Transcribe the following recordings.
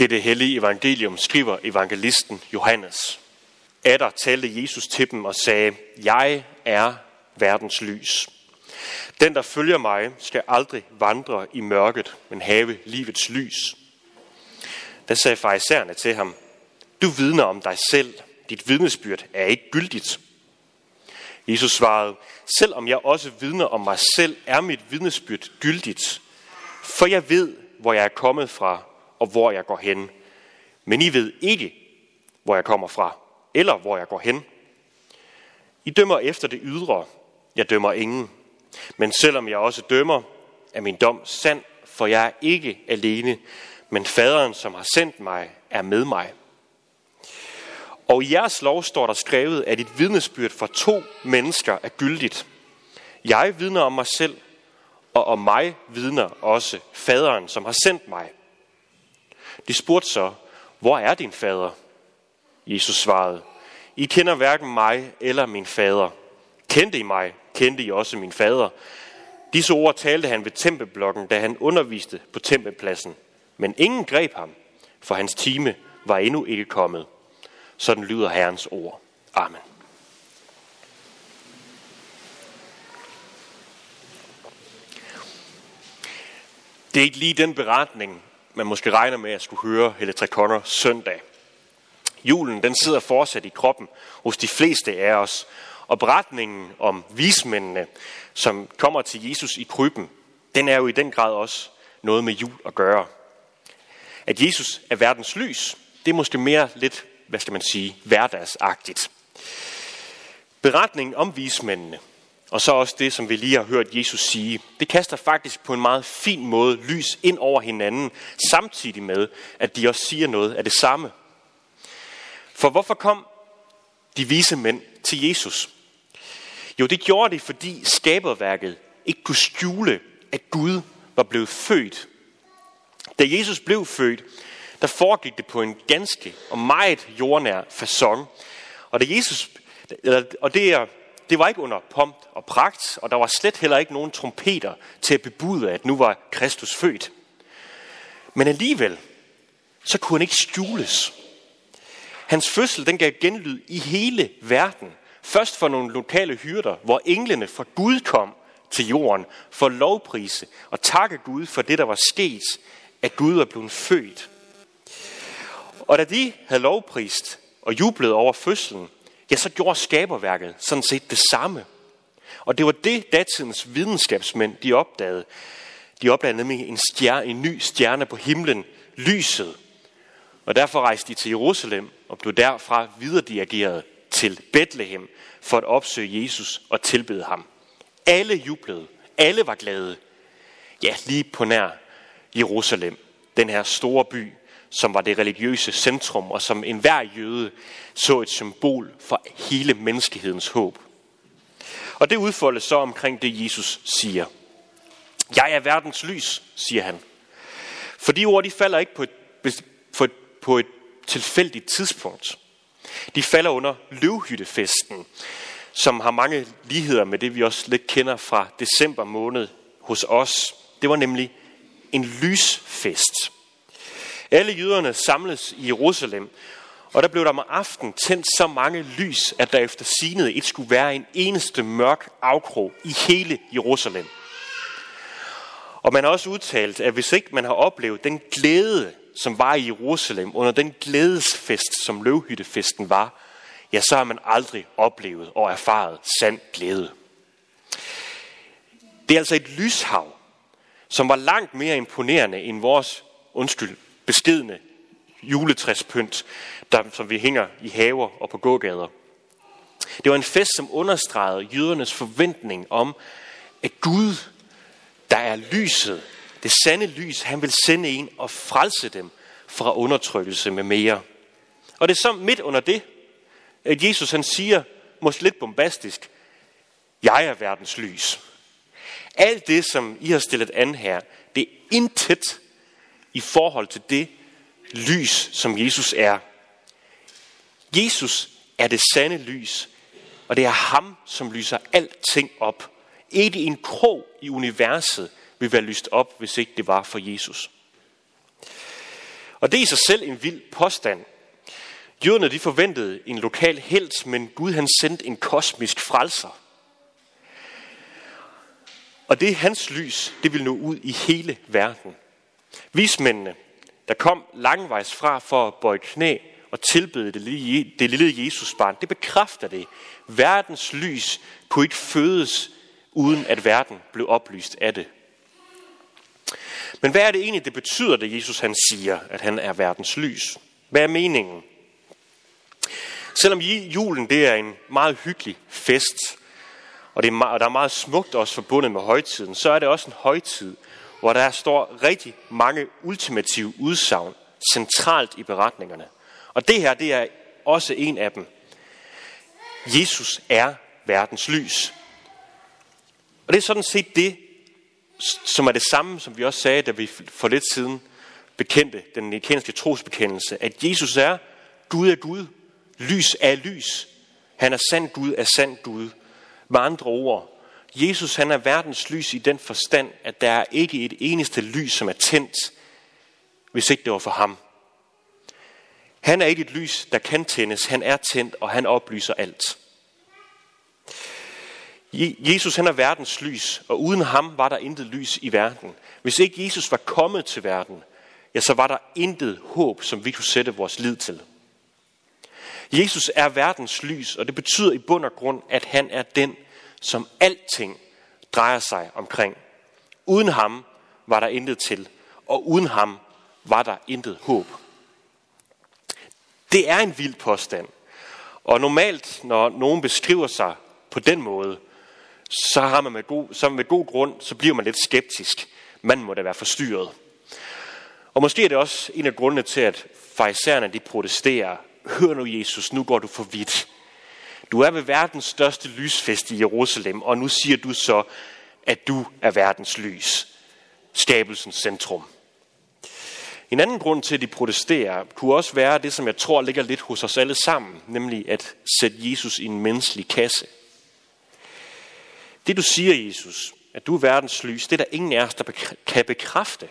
Det det hellige evangelium skriver evangelisten Johannes. Adder talte Jesus til dem og sagde, Jeg er verdens lys. Den, der følger mig, skal aldrig vandre i mørket, men have livets lys. Da sagde farisæerne til ham, Du vidner om dig selv. Dit vidnesbyrd er ikke gyldigt. Jesus svarede, Selvom jeg også vidner om mig selv, er mit vidnesbyrd gyldigt. For jeg ved, hvor jeg er kommet fra, og hvor jeg går hen. Men I ved ikke, hvor jeg kommer fra, eller hvor jeg går hen. I dømmer efter det ydre. Jeg dømmer ingen. Men selvom jeg også dømmer, er min dom sand, for jeg er ikke alene, men faderen, som har sendt mig, er med mig. Og i jeres lov står der skrevet, at et vidnesbyrd for to mennesker er gyldigt. Jeg vidner om mig selv, og om mig vidner også faderen, som har sendt mig. De spurgte så, hvor er din fader? Jesus svarede, I kender hverken mig eller min fader. Kendte I mig, kendte I også min fader. Disse ord talte han ved tempelblokken, da han underviste på tempelpladsen. Men ingen greb ham, for hans time var endnu ikke kommet. Sådan lyder Herrens ord. Amen. Det er ikke lige den beretning, man måske regner med at skulle høre Helle Trekonner søndag. Julen den sidder fortsat i kroppen hos de fleste af os, og beretningen om vismændene, som kommer til Jesus i krybben, den er jo i den grad også noget med jul at gøre. At Jesus er verdens lys, det er måske mere lidt, hvad skal man sige, hverdagsagtigt. Beretningen om vismændene, og så også det, som vi lige har hørt Jesus sige, det kaster faktisk på en meget fin måde lys ind over hinanden, samtidig med, at de også siger noget af det samme. For hvorfor kom de vise mænd til Jesus? Jo, det gjorde det, fordi skaberværket ikke kunne skjule, at Gud var blevet født. Da Jesus blev født, der foregik det på en ganske og meget jordnær façon. Og da Jesus, og det, er, det var ikke under pomp og pragt, og der var slet heller ikke nogen trompeter til at bebude, at nu var Kristus født. Men alligevel, så kunne han ikke skjules. Hans fødsel, den gav genlyd i hele verden. Først for nogle lokale hyrder, hvor englene fra Gud kom til jorden for at lovprise og takke Gud for det, der var sket, at Gud var blevet født. Og da de havde lovprist og jublet over fødslen, ja, så gjorde skaberværket sådan set det samme. Og det var det, datidens videnskabsmænd de opdagede. De opdagede nemlig en, stjerne, en ny stjerne på himlen, lyset. Og derfor rejste de til Jerusalem og blev derfra videredirigeret til Bethlehem for at opsøge Jesus og tilbede ham. Alle jublede. Alle var glade. Ja, lige på nær Jerusalem. Den her store by, som var det religiøse centrum, og som enhver jøde så et symbol for hele menneskehedens håb. Og det udfoldes så omkring det, Jesus siger. Jeg er verdens lys, siger han. For de ord, de falder ikke på et, på et tilfældigt tidspunkt. De falder under løvhyttefesten, som har mange ligheder med det, vi også lidt kender fra december måned hos os. Det var nemlig en lysfest. Alle jøderne samles i Jerusalem, og der blev der om aften tændt så mange lys, at der efter signet ikke skulle være en eneste mørk afkrog i hele Jerusalem. Og man har også udtalt, at hvis ikke man har oplevet den glæde, som var i Jerusalem, under den glædesfest, som løvhyttefesten var, ja, så har man aldrig oplevet og erfaret sand glæde. Det er altså et lyshav, som var langt mere imponerende end vores, undskyld, beskedne juletræspynt, der, som vi hænger i haver og på gågader. Det var en fest, som understregede jødernes forventning om, at Gud, der er lyset, det sande lys, han vil sende en og frelse dem fra undertrykkelse med mere. Og det er så midt under det, at Jesus han siger, måske lidt bombastisk, jeg er verdens lys. Alt det, som I har stillet an her, det er intet i forhold til det lys, som Jesus er. Jesus er det sande lys, og det er ham, som lyser alting op. Ikke en krog i universet vil være lyst op, hvis ikke det var for Jesus. Og det er i sig selv en vild påstand. Jøderne de forventede en lokal helt, men Gud han sendte en kosmisk frelser. Og det er hans lys, det vil nå ud i hele verden. Vismændene, der kom langvejs fra for at bøje knæ og tilbede det lille, det lille Jesusbarn, det bekræfter det. Verdens lys kunne ikke fødes, uden at verden blev oplyst af det. Men hvad er det egentlig, det betyder, det Jesus han siger, at han er verdens lys? Hvad er meningen? Selvom julen det er en meget hyggelig fest, og, det er meget, og der er meget smukt også forbundet med højtiden, så er det også en højtid, hvor der står rigtig mange ultimative udsagn centralt i beretningerne. Og det her, det er også en af dem. Jesus er verdens lys. Og det er sådan set det, som er det samme, som vi også sagde, da vi for lidt siden bekendte den nikenske trosbekendelse, at Jesus er Gud er Gud, lys er lys. Han er sand Gud er sand Gud. Med andre ord, Jesus han er verdens lys i den forstand, at der er ikke et eneste lys, som er tændt, hvis ikke det var for ham. Han er ikke et lys, der kan tændes. Han er tændt, og han oplyser alt. Jesus han er verdens lys, og uden ham var der intet lys i verden. Hvis ikke Jesus var kommet til verden, ja, så var der intet håb, som vi kunne sætte vores lid til. Jesus er verdens lys, og det betyder i bund og grund, at han er den, som alting drejer sig omkring. Uden ham var der intet til, og uden ham var der intet håb. Det er en vild påstand. Og normalt, når nogen beskriver sig på den måde, så har man med god, så med god grund, så bliver man lidt skeptisk. Man må da være forstyrret. Og måske er det også en af grundene til, at farisæerne de protesterer. Hør nu Jesus, nu går du for vidt. Du er ved verdens største lysfest i Jerusalem, og nu siger du så, at du er verdens lys. Skabelsens centrum. En anden grund til, at de protesterer, kunne også være det, som jeg tror ligger lidt hos os alle sammen, nemlig at sætte Jesus i en menneskelig kasse. Det du siger, Jesus, at du er verdens lys, det er der ingen af os, der kan bekræfte.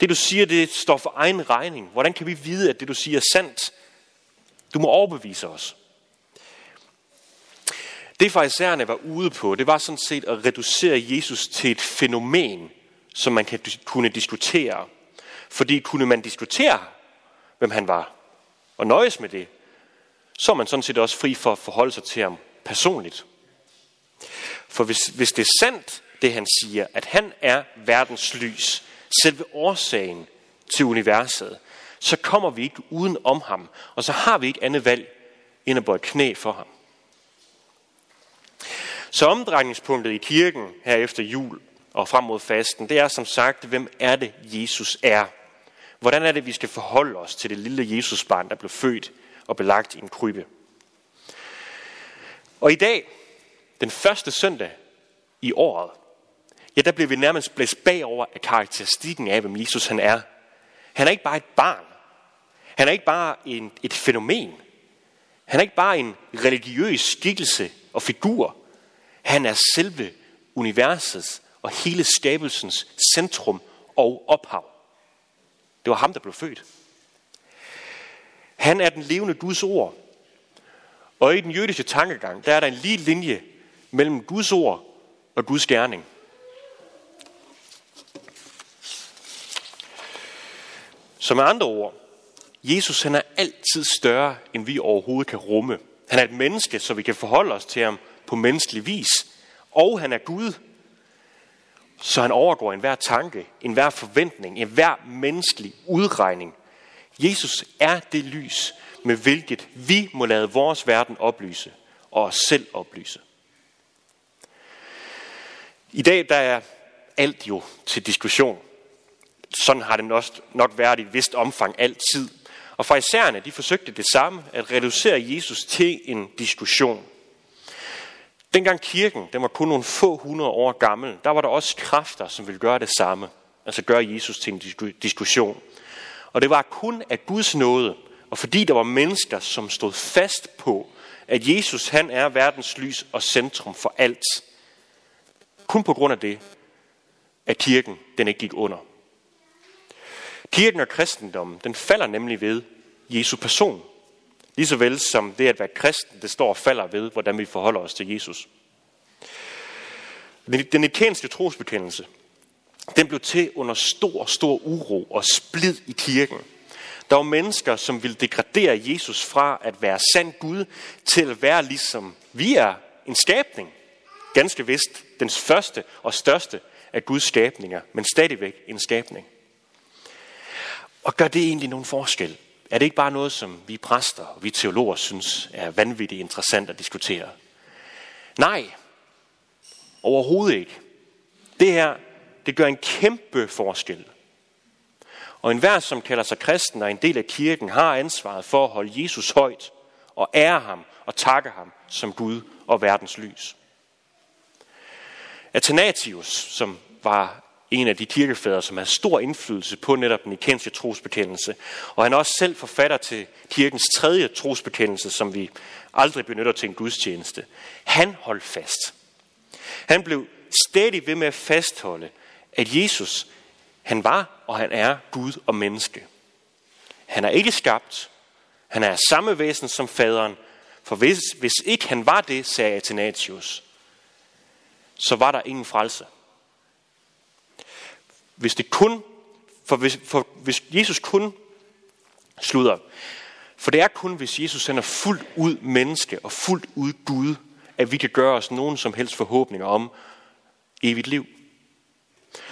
Det du siger, det står for egen regning. Hvordan kan vi vide, at det du siger er sandt? Du må overbevise os. Det farisæerne var ude på, det var sådan set at reducere Jesus til et fænomen, som man kan, kunne diskutere. Fordi kunne man diskutere, hvem han var, og nøjes med det, så er man sådan set også fri for at forholde sig til ham personligt. For hvis, hvis det er sandt, det han siger, at han er verdens lys, selve årsagen til universet, så kommer vi ikke uden om ham, og så har vi ikke andet valg end at bøje knæ for ham. Så omdrejningspunktet i kirken her efter jul og frem mod fasten, det er som sagt, hvem er det, Jesus er? Hvordan er det, vi skal forholde os til det lille Jesusbarn, der blev født og belagt i en krybbe? Og i dag, den første søndag i året, ja, der bliver vi nærmest blæst bagover af karakteristikken af, hvem Jesus han er. Han er ikke bare et barn. Han er ikke bare en, et fænomen. Han er ikke bare en religiøs skikkelse og figur. Han er selve universets og hele skabelsens centrum og ophav. Det var ham, der blev født. Han er den levende Guds ord. Og i den jødiske tankegang, der er der en lige linje mellem Guds ord og Guds gerning. Så med andre ord, Jesus han er altid større, end vi overhovedet kan rumme. Han er et menneske, så vi kan forholde os til ham på menneskelig vis. Og han er Gud, så han overgår enhver tanke, enhver forventning, enhver menneskelig udregning. Jesus er det lys, med hvilket vi må lade vores verden oplyse og os selv oplyse. I dag der er alt jo til diskussion. Sådan har det nok været i et vist omfang altid. Og farisæerne, de forsøgte det samme, at reducere Jesus til en diskussion. Dengang kirken, den var kun nogle få hundrede år gammel, der var der også kræfter, som ville gøre det samme. Altså gøre Jesus til en diskussion. Og det var kun af Guds nåde, og fordi der var mennesker, som stod fast på, at Jesus han er verdens lys og centrum for alt. Kun på grund af det, at kirken den ikke gik under. Kirken og kristendommen, den falder nemlig ved Jesu person. Lige så vel som det at være kristen, det står og falder ved, hvordan vi forholder os til Jesus. Den nikanske trosbekendelse, den blev til under stor, stor uro og splid i kirken. Der var mennesker, som ville degradere Jesus fra at være sand Gud til at være ligesom vi er en skabning. Ganske vist den første og største af Guds skabninger, men stadigvæk en skabning. Og gør det egentlig nogen forskel? Er det ikke bare noget, som vi præster og vi teologer synes er vanvittigt interessant at diskutere? Nej, overhovedet ikke. Det her, det gør en kæmpe forskel. Og enhver, som kalder sig kristen og en del af kirken, har ansvaret for at holde Jesus højt og ære ham og takke ham som Gud og verdens lys. Athanasius, som var en af de kirkefædre, som har stor indflydelse på netop den ikenske trosbekendelse. Og han er også selv forfatter til kirkens tredje trosbekendelse, som vi aldrig benytter til en gudstjeneste. Han holdt fast. Han blev stadig ved med at fastholde, at Jesus, han var og han er Gud og menneske. Han er ikke skabt. Han er samme væsen som faderen. For hvis, hvis ikke han var det, sagde Athanasius, så var der ingen frelse. Hvis det kun, for hvis, for hvis Jesus kun slutter, for det er kun, hvis Jesus sender er fuldt ud menneske og fuldt ud Gud, at vi kan gøre os nogen som helst forhåbninger om evigt liv.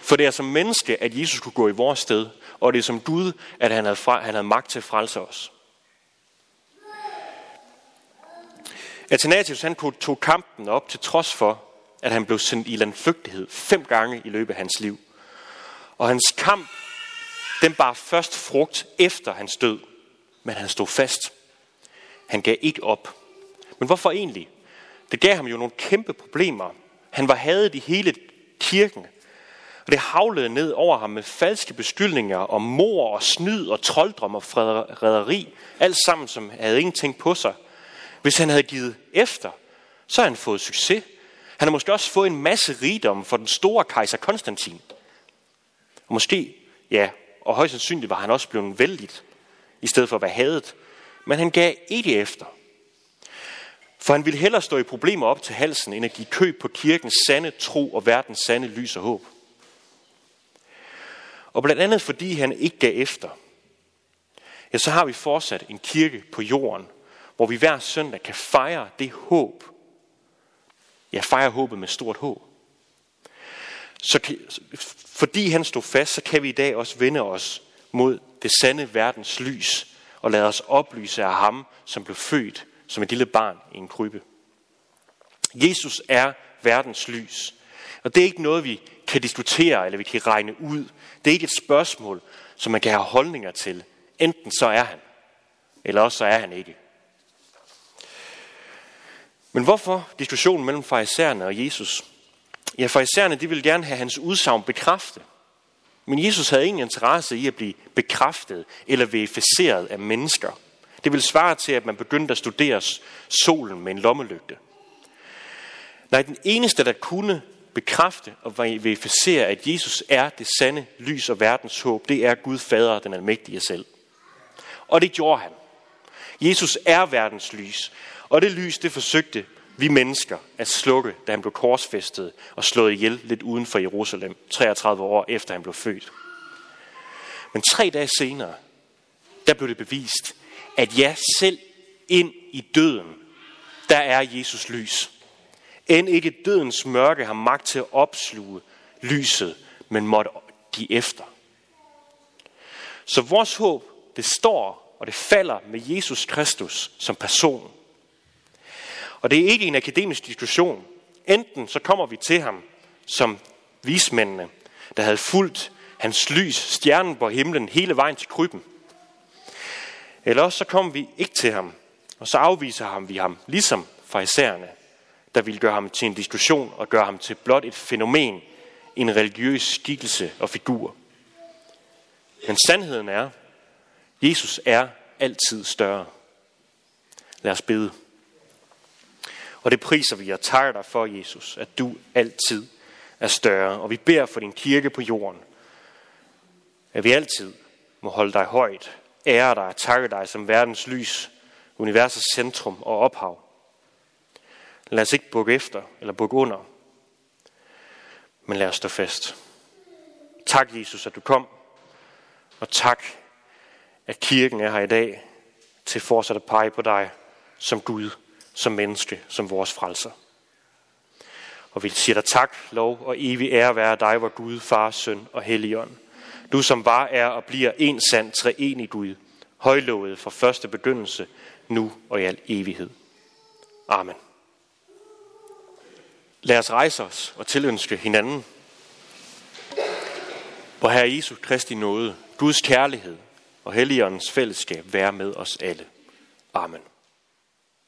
For det er som menneske, at Jesus kunne gå i vores sted, og det er som Gud, at han havde, fra, han havde magt til at frelse os. Athanasius han tog kampen op til trods for, at han blev sendt i landflygtighed fem gange i løbet af hans liv. Og hans kamp, den bar først frugt efter hans død. Men han stod fast. Han gav ikke op. Men hvorfor egentlig? Det gav ham jo nogle kæmpe problemer. Han var hadet i hele kirken. Og det havlede ned over ham med falske beskyldninger om mor og snyd og trolddom og frederi. Alt sammen, som havde ingenting på sig. Hvis han havde givet efter, så havde han fået succes. Han har måske også fået en masse rigdom for den store kejser Konstantin. Og måske, ja, og højst sandsynligt var han også blevet vældigt, i stedet for at være hadet. Men han gav ikke efter. For han ville hellere stå i problemer op til halsen, end at give køb på kirkens sande tro og verdens sande lys og håb. Og blandt andet fordi han ikke gav efter, ja, så har vi fortsat en kirke på jorden, hvor vi hver søndag kan fejre det håb. Ja, fejre håbet med stort håb så kan, fordi han stod fast, så kan vi i dag også vende os mod det sande verdens lys og lade os oplyse af ham, som blev født som et lille barn i en krybbe. Jesus er verdens lys. Og det er ikke noget, vi kan diskutere eller vi kan regne ud. Det er ikke et spørgsmål, som man kan have holdninger til. Enten så er han, eller også så er han ikke. Men hvorfor diskussionen mellem farisæerne og Jesus? Ja, farisæerne de ville gerne have hans udsagn bekræftet. Men Jesus havde ingen interesse i at blive bekræftet eller verificeret af mennesker. Det ville svare til, at man begyndte at studere solen med en lommelygte. Nej, den eneste, der kunne bekræfte og verificere, at Jesus er det sande lys og verdens håb, det er Gud Fader, den almægtige selv. Og det gjorde han. Jesus er verdens lys, og det lys, det forsøgte vi mennesker at slukke, da han blev korsfæstet og slået ihjel lidt uden for Jerusalem, 33 år efter han blev født. Men tre dage senere, der blev det bevist, at ja, selv ind i døden, der er Jesus lys. End ikke dødens mørke har magt til at opsluge lyset, men måtte give efter. Så vores håb, det står og det falder med Jesus Kristus som person. Og det er ikke en akademisk diskussion. Enten så kommer vi til ham som vismændene, der havde fulgt hans lys, stjernen på himlen, hele vejen til krybben. Eller også så kommer vi ikke til ham, og så afviser ham vi ham, ligesom farisæerne, der ville gøre ham til en diskussion og gøre ham til blot et fænomen, en religiøs skikkelse og figur. Men sandheden er, Jesus er altid større. Lad os bede. Og det priser vi og takker dig for, Jesus, at du altid er større. Og vi beder for din kirke på jorden, at vi altid må holde dig højt, ære dig og takke dig som verdens lys, universets centrum og ophav. Lad os ikke bukke efter eller bukke under, men lad os stå fast. Tak, Jesus, at du kom, og tak, at kirken er her i dag til fortsat at pege på dig som Gud, som menneske, som vores frelser. Og vi siger dig tak, lov og evig ære være dig, vor Gud, Far, Søn og Helligånd. Du som var, er og bliver en sand treenig Gud, højlovet fra første begyndelse, nu og i al evighed. Amen. Lad os rejse os og tilønske hinanden. Hvor Herre Jesus Kristi nåde, Guds kærlighed og Helligåndens fællesskab være med os alle. Amen.